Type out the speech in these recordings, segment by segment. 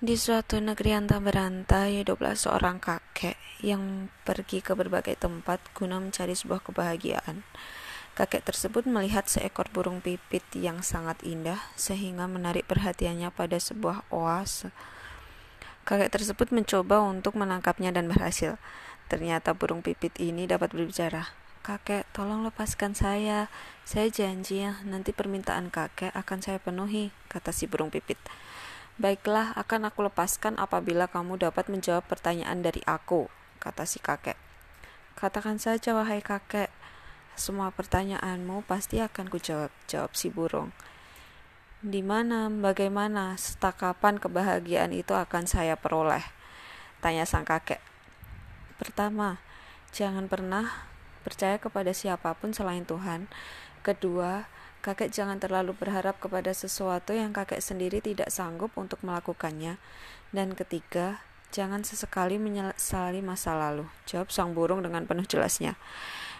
Di suatu negeri antah berantah, hiduplah seorang kakek yang pergi ke berbagai tempat guna mencari sebuah kebahagiaan. Kakek tersebut melihat seekor burung pipit yang sangat indah sehingga menarik perhatiannya pada sebuah oase. Kakek tersebut mencoba untuk menangkapnya dan berhasil. Ternyata burung pipit ini dapat berbicara. Kakek, tolong lepaskan saya. Saya janji ya, nanti permintaan kakek akan saya penuhi, kata si burung pipit. Baiklah, akan aku lepaskan apabila kamu dapat menjawab pertanyaan dari aku, kata si kakek. Katakan saja, wahai kakek, semua pertanyaanmu pasti akan kujawab, jawab si burung. Di mana, bagaimana, setakapan kebahagiaan itu akan saya peroleh? Tanya sang kakek. Pertama, jangan pernah percaya kepada siapa pun selain Tuhan. Kedua, Kakek jangan terlalu berharap kepada sesuatu yang kakek sendiri tidak sanggup untuk melakukannya. Dan ketiga, jangan sesekali menyesali masa lalu. Jawab sang burung dengan penuh jelasnya.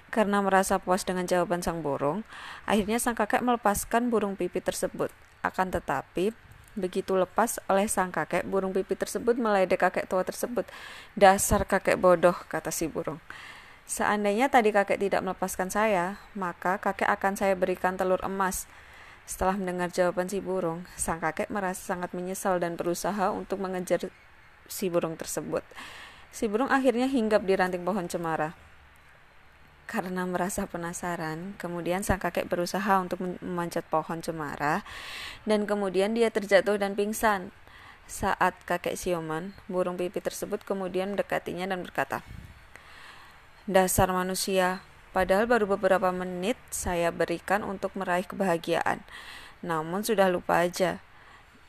Karena merasa puas dengan jawaban sang burung, akhirnya sang kakek melepaskan burung pipit tersebut. Akan tetapi, begitu lepas oleh sang kakek, burung pipit tersebut meledek kakek tua tersebut. Dasar kakek bodoh, kata si burung. Seandainya tadi kakek tidak melepaskan saya, maka kakek akan saya berikan telur emas. Setelah mendengar jawaban si burung, sang kakek merasa sangat menyesal dan berusaha untuk mengejar si burung tersebut. Si burung akhirnya hinggap di ranting pohon cemara. Karena merasa penasaran, kemudian sang kakek berusaha untuk memanjat pohon cemara, dan kemudian dia terjatuh dan pingsan. Saat kakek siuman, burung pipit tersebut kemudian mendekatinya dan berkata, Dasar manusia, padahal baru beberapa menit saya berikan untuk meraih kebahagiaan. Namun sudah lupa aja.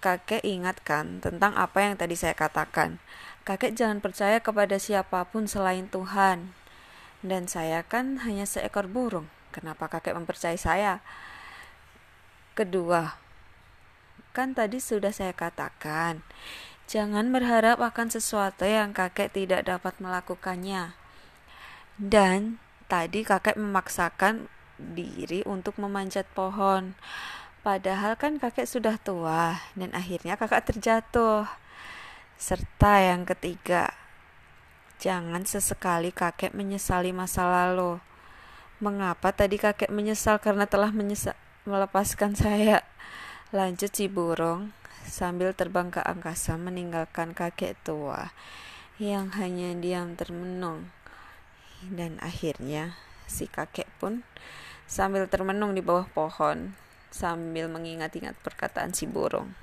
Kakek ingatkan tentang apa yang tadi saya katakan. Kakek jangan percaya kepada siapa pun selain Tuhan. Dan saya kan hanya seekor burung. Kenapa kakek mempercayai saya? Kedua, kan tadi sudah saya katakan, jangan berharap akan sesuatu yang kakek tidak dapat melakukannya. Dan tadi kakek memaksakan diri untuk memanjat pohon. Padahal kan kakek sudah tua dan akhirnya kakak terjatuh. Serta yang ketiga, jangan sesekali kakek menyesali masa lalu. Mengapa tadi kakek menyesal karena telah menyesal melepaskan saya? Lanjut si burung sambil terbang ke angkasa meninggalkan kakek tua yang hanya diam termenung dan akhirnya si kakek pun sambil termenung di bawah pohon sambil mengingat-ingat perkataan si burung.